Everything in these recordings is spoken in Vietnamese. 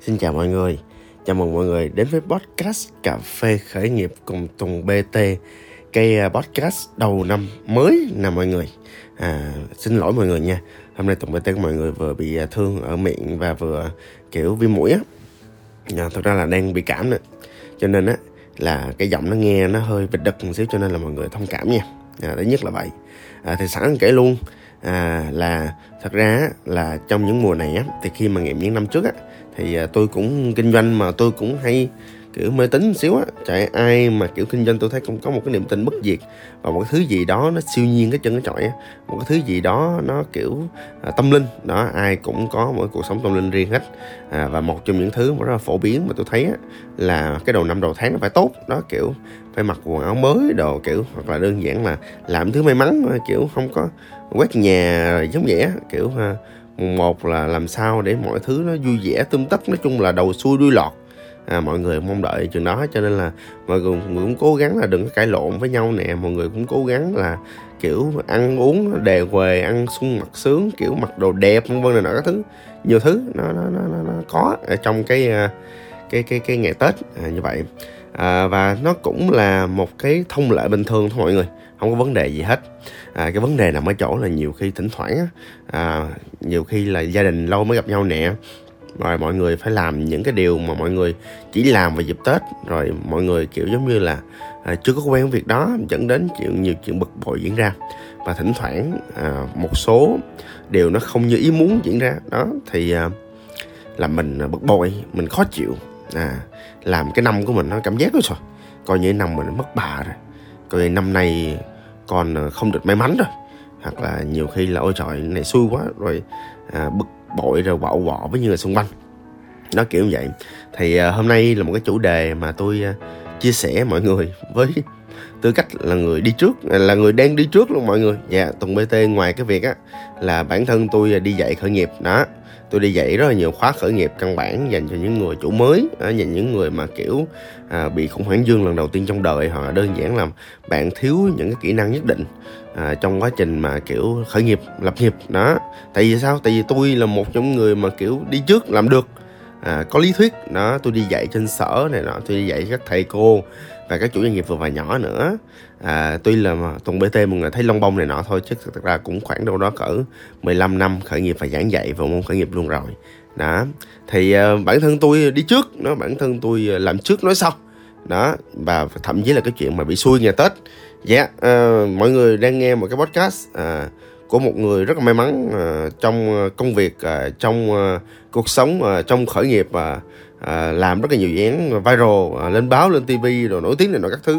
Xin chào mọi người. Chào mừng mọi người đến với podcast Cà phê khởi nghiệp cùng Tùng BT Cây à, podcast đầu năm mới nè mọi người. À, Xin lỗi mọi người nha. Hôm nay Tùng BT của mọi người vừa bị à, thương ở miệng và vừa à, kiểu viêm mũi á. À, Thật ra là đang bị cảm nữa Cho nên á là cái giọng nó nghe nó hơi bị đực một xíu cho nên là mọi người thông cảm nha. À, Thứ nhất là vậy. À, Thì sẵn kể luôn à, là thật ra là trong những mùa này á thì khi mà nghiệm những năm trước á thì à, tôi cũng kinh doanh mà tôi cũng hay kiểu mê tín một xíu á. Chạy ai mà kiểu kinh doanh tôi thấy cũng có một cái niềm tin bất diệt và một cái thứ gì đó nó siêu nhiên cái chân cái trọi á. Một cái thứ gì đó nó kiểu à, tâm linh. Đó ai cũng có một cuộc sống tâm linh riêng hết. À, và một trong những thứ mà rất là phổ biến mà tôi thấy á là cái đầu năm đầu tháng nó phải tốt. Đó kiểu phải mặc quần áo mới đồ kiểu hoặc là đơn giản là làm thứ may mắn kiểu không có quét nhà giống vậy á. Kiểu ha một là làm sao để mọi thứ nó vui vẻ tươm tất nói chung là đầu xuôi đuôi lọt. À, mọi người mong đợi chừng đó cho nên là mọi người cũng cố gắng là đừng có cãi lộn với nhau nè. Mọi người cũng cố gắng là kiểu ăn uống đề quề ăn sung mặc sướng kiểu mặc đồ đẹp vân vân này nọ các thứ. Nhiều thứ nó nó nó, nó, nó có ở trong cái à, cái cái cái ngày tết à, như vậy. À, và nó cũng là một cái thông lệ bình thường thôi mọi người không có vấn đề gì hết. À, cái vấn đề nằm ở chỗ là nhiều khi thỉnh thoảng à, nhiều khi là gia đình lâu mới gặp nhau nè. Rồi mọi người phải làm những cái điều mà mọi người chỉ làm vào dịp tết. Rồi mọi người kiểu giống như là à, chưa có quen việc đó dẫn đến chuyện nhiều chuyện bực bội diễn ra. Và thỉnh thoảng à, một số điều nó không như ý muốn diễn ra. Đó thì à, là mình à, bực bội mình khó chịu. À, làm cái năm của mình nó cảm giác đó rồi. Coi như năm mình mất bà rồi. Coi như năm nay còn ờ, không được may mắn rồi. Hoặc là nhiều khi là ôi trời này xui quá rồi à, bực bội rồi bạo quọ với những người xung quanh. Nó kiểu như vậy. Thì à, hôm nay là một cái chủ đề mà tôi à, chia sẻ mọi người với tư cách là người đi trước à, là người đang đi trước luôn mọi người. Dạ tùng bt ngoài cái việc á là bản thân tôi à, đi dạy khởi nghiệp đó. Tôi đi dạy rất là nhiều khóa khởi nghiệp căn bản dành cho những người chủ mới dành những người mà kiểu à, bị khủng hoảng dương lần đầu tiên trong đời. Hoặc là đơn giản là bạn thiếu những cái kỹ năng nhất định à, trong quá trình mà kiểu khởi nghiệp lập nghiệp đó. Tại vì sao? Tại vì tôi là một trong những người mà kiểu đi trước làm được à, có lý thuyết đó. Tôi đi dạy trên sở này nọ tôi đi dạy các thầy cô và các chủ doanh nghiệp vừa và nhỏ nữa. À, tuy là tuần bt mọi người thấy lông bông này nọ thôi chứ thực ra cũng khoảng đâu đó cỡ 15 năm khởi nghiệp và giảng dạy vào môn khởi nghiệp luôn rồi. Đó. Thì uh, bản thân tôi đi trước nó, bản thân tôi à, làm trước nói sau. Đó và thậm chí là cái chuyện mà bị xui ngày tết. Dạ yeah, uh, mọi người đang nghe một cái podcast uh, của một người rất là may mắn uh, trong công việc uh, trong uh, cuộc sống uh, trong khởi nghiệp và uh, à, làm rất là nhiều dự án viral à, lên báo lên tivi rồi nổi tiếng này nọ các thứ.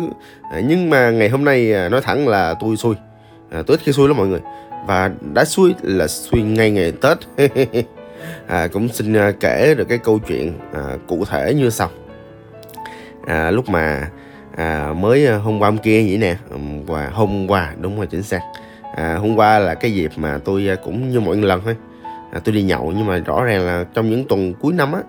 À, nhưng mà ngày hôm nay à, nói thẳng là tôi xui. À, tôi ít khi xui lắm mọi người. Và đã xui là xui ngay ngày tết. À, cũng xin à, kể được cái câu chuyện à, cụ thể như sau. À, lúc mà à, mới à, hôm qua hôm kia vậy nè và hôm qua đúng rồi chính xác. À, hôm qua là cái dịp mà tôi à, cũng như mọi lần thôi. À, tôi đi nhậu nhưng mà rõ ràng là trong những tuần cuối năm á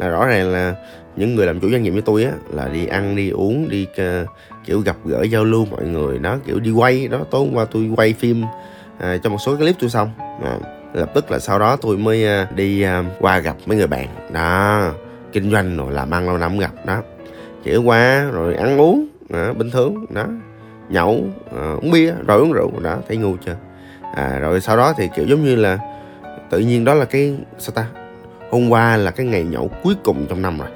là rõ ràng là những người làm chủ doanh nghiệp với tôi á là đi ăn đi uống đi uh, kiểu gặp gỡ giao lưu mọi người đó kiểu đi quay đó tối hôm qua tôi quay phim uh, cho một số cái clip tôi xong. À, lập tức là sau đó tôi mới uh, đi uh, qua gặp mấy người bạn. Đó kinh doanh rồi làm ăn lâu năm gặp đó. Kiểu qua rồi ăn uống đó, bình thường đó. Nhậu uh, uống bia rồi uống rượu đó thấy ngu chưa? À, rồi sau đó thì kiểu giống như là tự nhiên đó là cái sao ta? Hôm qua là cái ngày nhậu cuối cùng trong năm rồi.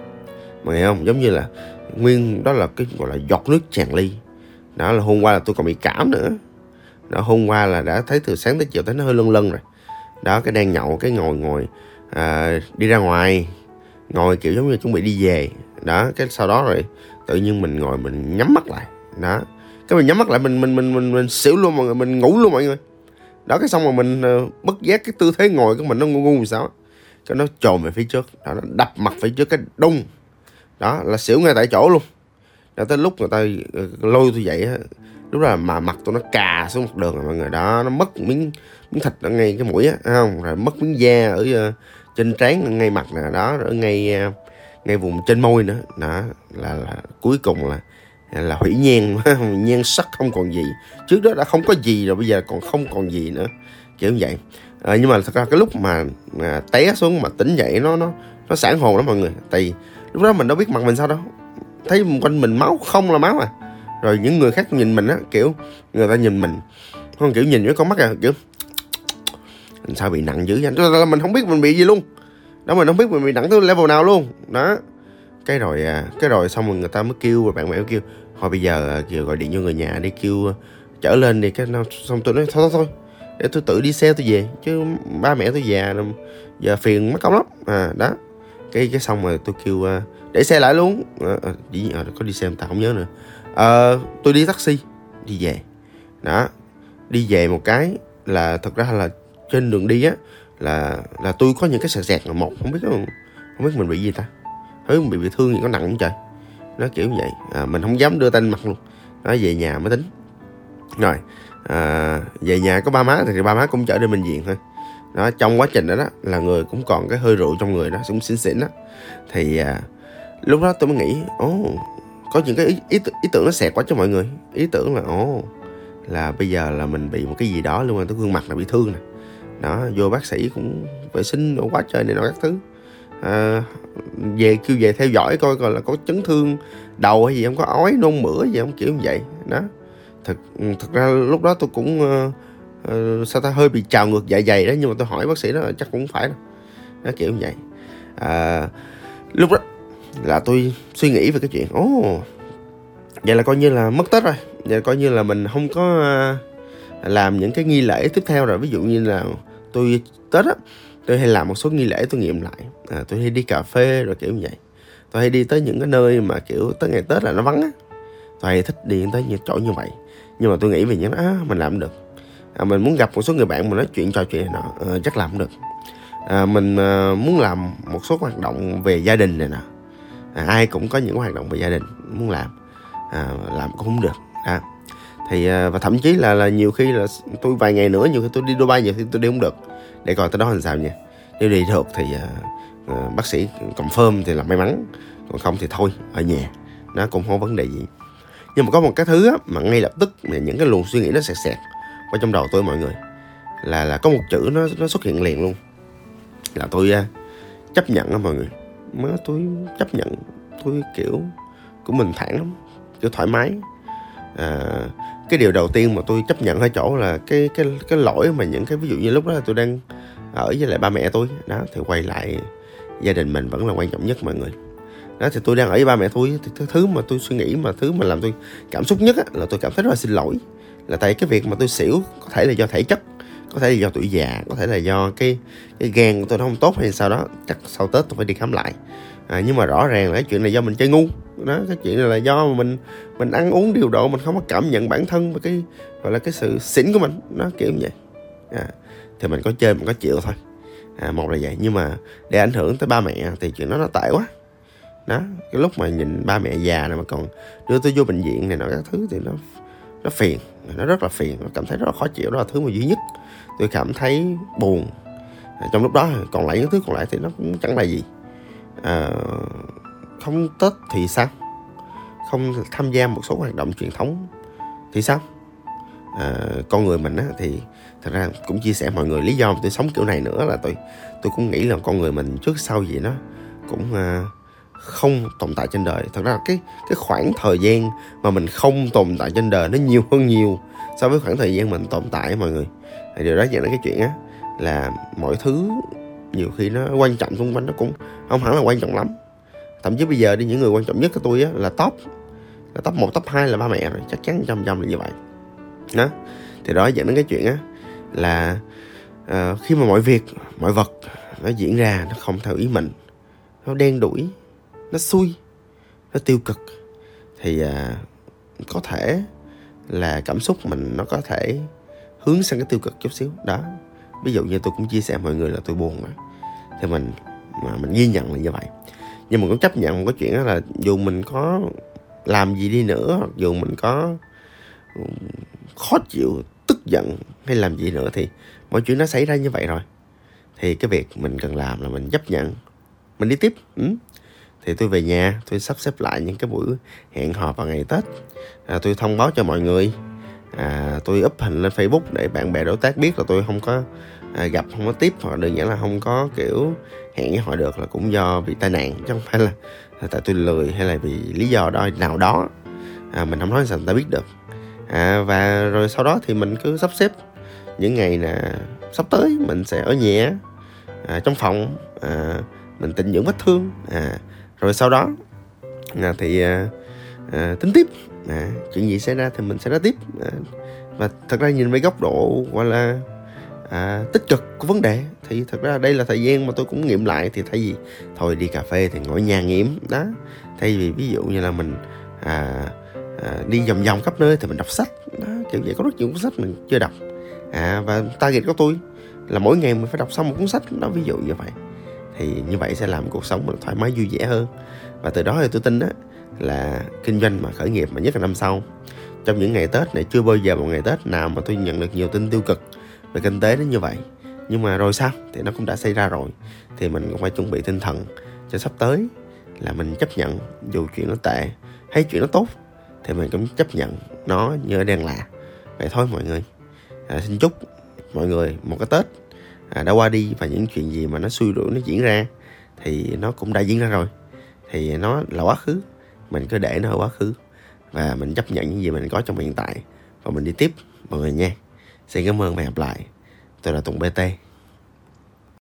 Mà người không giống như là nguyên đó là cái gọi là giọt nước tràn ly. Đó là hôm qua là tôi còn bị cảm nữa. Đó hôm qua là đã thấy từ sáng tới chiều thấy nó hơi lân lân rồi. Đó cái đang nhậu cái ngồi ngồi à, đi ra ngoài. Ngồi kiểu giống như chuẩn bị đi về. Đó cái sau đó rồi tự nhiên mình ngồi mình nhắm mắt lại. Đó cái mình nhắm mắt lại mình mình mình mình, mình xỉu luôn mọi người mình ngủ luôn mọi người. Đó cái xong rồi mình uh, bất giác cái tư thế ngồi của mình nó ngu ngu làm sao cái nó trồn về phía trước. Đó, nó đập mặt phía trước cái đung. Đó là xỉu ngay tại chỗ luôn. Đó tới lúc người ta ờ, lôi tôi dậy lúc đó là mà mặt tôi nó cà xuống mặt đường rồi mọi người. Đó nó mất miếng miếng thịt ở ngay cái mũi á không? Rồi mất miếng da ở ờ, trên trán ngay mặt nè. Đó ở ngay ờ, ngay vùng trên môi nữa. Đó là, là cuối cùng là là hủy nhan nhan sắc không còn gì. Trước đó đã không có gì rồi bây giờ còn không còn gì nữa. Kiểu như vậy à, nhưng mà thật ra cái lúc mà, mà té xuống mà tỉnh dậy nó nó nó sản hồn lắm mọi người. Tại lúc đó mình đâu biết mặt mình sao đâu. Thấy quanh mình máu không là máu à. Rồi những người khác nhìn mình á kiểu người ta nhìn mình. Không kiểu nhìn với con mắt à kiểu mình sao bị nặng dữ vậy? Mình không biết mình bị gì luôn. Đó mình không biết mình bị nặng tới level nào luôn. Đó. Cái rồi à, cái rồi xong rồi người ta mới kêu rồi bạn bè mới kêu thôi bây giờ à, kêu gọi điện cho người nhà đi kêu à, trở lên đi. Cái nó xong tôi nói thôi thôi thôi để tôi tự đi xe tôi về chứ ba mẹ tôi già rồi giờ phiền mất công lắm. À đó. Cái cái xong rồi tôi kêu à, để xe lại luôn. À, à, có đi xe tao không nhớ nữa. À, tôi đi taxi đi về. Đó. Đi về một cái là thật ra là trên đường đi á là là tôi có những cái sẹt sẹt là một không biết không, không biết mình bị gì ta? Thấy mình bị bị thương gì có nặng không trời? Nó kiểu như vậy. À, mình không dám đưa tay mặt luôn. Nó về nhà mới tính. Rồi à, về nhà có ba má thì ba má cũng chở đi bệnh viện thôi. Đó trong quá trình đó, đó là người cũng còn cái hơi rượu trong người đó cũng xỉn xỉn đó. Thì à, lúc đó tôi mới nghĩ ồ có những cái ý, ý, ý tưởng nó xẹt quá cho mọi người. Ý tưởng là ồ là bây giờ là mình bị một cái gì đó liên quan tới gương mặt là bị thương nè. Đó vô bác sĩ cũng vệ sinh quá trời này nọ các thứ. À, về kêu về theo dõi coi coi là có chấn thương đầu hay gì không có ói nôn mửa gì không kiểu như vậy. Đó thật ừ, thật ra lúc đó tôi cũng uh, uh, sao ta hơi bị trào ngược dạ dày đó nhưng mà tôi hỏi bác sĩ đó chắc cũng phải đâu. Đó kiểu như vậy. À, lúc đó là tôi suy nghĩ về cái chuyện ồ oh, vậy là coi như là mất tết rồi. Vậy là coi như là mình không có uh, làm những cái nghi lễ tiếp theo rồi. Ví dụ như là tôi tết á tôi hay làm một số nghi lễ tôi nghiệm lại. À, tôi hay đi cà phê rồi kiểu như vậy. Tôi hay đi tới những cái nơi mà kiểu tới ngày tết là nó vắng á. Tôi hay thích đi tới những chỗ như vậy nhưng mà tôi nghĩ về những đó à, mình làm được. À, mình muốn gặp một số người bạn mà nói chuyện trò chuyện này nọ à, chắc làm được. À, mình à, muốn làm một số hoạt động về gia đình này nè. À, ai cũng có những hoạt động về gia đình muốn làm. À, làm cũng không được. À, thì à, và thậm chí là là nhiều khi là tôi vài ngày nữa nhiều khi tôi đi Dubai nhiều khi tôi đi không được. Để coi tới đó làm sao nha. Nếu đi được thì à, bác sĩ confirm thì là may mắn. Còn không thì thôi ở nhà. Nó cũng không vấn đề gì nhưng mà có một cái thứ á, mà ngay lập tức mà những cái luồng suy nghĩ nó sẹt sẹt qua trong đầu tôi mọi người là là có một chữ nó nó xuất hiện liền luôn. Là tôi uh, chấp nhận đó mọi người. Mới tôi chấp nhận tôi kiểu của mình thẳng lắm kiểu thoải mái. À, cái điều đầu tiên mà tôi chấp nhận ở chỗ là cái cái cái lỗi mà những cái ví dụ như lúc đó là tôi đang ở với lại ba mẹ tôi. Đó thì quay lại gia đình mình vẫn là quan trọng nhất mọi người đó thì tôi đang ở với ba mẹ tôi thì thứ, thứ mà tôi suy nghĩ mà thứ mà làm tôi cảm xúc nhất á, là tôi cảm thấy rất là xin lỗi. Là tại cái việc mà tôi xỉu có thể là do thể chất có thể là do tuổi già có thể là do cái cái gan của tôi nó không tốt hay sao đó chắc sau tết tôi phải đi khám lại. À, nhưng mà rõ ràng là cái chuyện này do mình chơi ngu. Đó cái chuyện này là do mình mình ăn uống điều độ mình không có cảm nhận bản thân và cái gọi là cái sự xỉn của mình. Nó kiểu như vậy. À, thì mình có chơi mình có chịu thôi. À, một là vậy. Nhưng mà để ảnh hưởng tới ba mẹ thì chuyện đó nó tệ quá đó cái lúc mà nhìn ba mẹ già này mà còn đưa tôi vô bệnh viện này nọ các thứ thì nó nó phiền nó rất là phiền nó cảm thấy rất là khó chịu đó là thứ mà duy nhất tôi cảm thấy buồn. À, trong lúc đó còn lại những thứ còn lại thì nó cũng chẳng là gì. À, không tết thì sao? Không tham gia một số hoạt động truyền thống thì sao? À, con người mình á, thì thật ra cũng chia sẻ mọi người lý do tôi sống kiểu này nữa là tôi tôi cũng nghĩ là con người mình trước sau gì nó cũng uh, không tồn tại trên đời. Thật ra cái cái khoảng thời gian mà mình không tồn tại trên đời nó nhiều hơn nhiều so với khoảng thời gian mình tồn tại mọi người. Thì điều đó dẫn đến cái chuyện á là mọi thứ nhiều khi nó quan trọng xung quanh nó cũng không hẳn là quan trọng lắm. Thậm chí bây giờ đi những người quan trọng nhất của tôi á là top là top một top 2 là ba mẹ rồi chắc chắn trăm trăm là như vậy. Đó. Thì đó dẫn đến cái chuyện á là uh, khi mà mọi việc mọi vật nó diễn ra nó không theo ý mình nó đen đuổi nó xui nó tiêu cực thì à, có thể là cảm xúc mình nó có thể hướng sang cái tiêu cực chút xíu. Đó ví dụ như tôi cũng chia sẻ mọi người là tôi buồn mà thì mình mà mình ghi nhận là như vậy. Nhưng mà cũng chấp nhận một cái chuyện đó là dù mình có làm gì đi nữa hoặc dù mình có khó chịu tức giận hay làm gì nữa thì mọi chuyện nó xảy ra như vậy rồi. Thì cái việc mình cần làm là mình chấp nhận mình đi tiếp ừ thì tôi về nhà tôi sắp xếp lại những cái buổi hẹn hò vào ngày tết. À, tôi thông báo cho mọi người. À, tôi up hình lên facebook để bạn bè đối tác biết là tôi không có à, gặp không có tiếp hoặc đơn giản là không có kiểu hẹn với họ được là cũng do bị tai nạn chứ không phải là, là tại tôi lười hay là vì lý do đó nào đó. À, mình không nói sao người ta biết được. À, và rồi sau đó thì mình cứ sắp xếp. Những ngày là sắp tới mình sẽ ở nhà à, trong phòng. À, mình tịnh dưỡng vết thương. À, rồi sau đó à, thì à, à, tính tiếp. À, chuyện gì xảy ra thì mình sẽ nói tiếp. À, và thật ra nhìn với góc độ gọi là à, tích cực của vấn đề thì thật ra đây là thời gian mà tôi cũng nghiệm lại. Thì thay vì thôi đi cà phê thì ngồi nhà nghiệm đó. Thay vì ví dụ như là mình à, à, đi vòng vòng khắp nơi thì mình đọc sách đó. Kiểu vậy có rất nhiều cuốn sách mình chưa đọc. À, và target của tôi là mỗi ngày mình phải đọc xong một cuốn sách đó ví dụ như vậy thì như vậy sẽ làm cuộc sống mình thoải mái vui vẻ hơn. Và từ đó thì tôi tin đó là kinh doanh mà khởi nghiệp mà nhất là năm sau trong những ngày tết này chưa bao giờ một ngày tết nào mà tôi nhận được nhiều tin tiêu cực về kinh tế đến như vậy. Nhưng mà rồi sao? Thì nó cũng đã xảy ra rồi. Thì mình cũng phải chuẩn bị tinh thần cho sắp tới là mình chấp nhận dù chuyện nó tệ hay chuyện nó tốt thì mình cũng chấp nhận nó như đang là vậy thôi mọi người. À, xin chúc mọi người một cái tết à, đã qua đi và những chuyện gì mà nó xui rủi nó diễn ra thì nó cũng đã diễn ra rồi. Thì nó là quá khứ mình cứ để nó ở quá khứ và mình chấp nhận những gì mình có trong hiện tại và mình đi tiếp mọi người nha. Xin cảm ơn và hẹn gặp lại. Tôi là tùng bt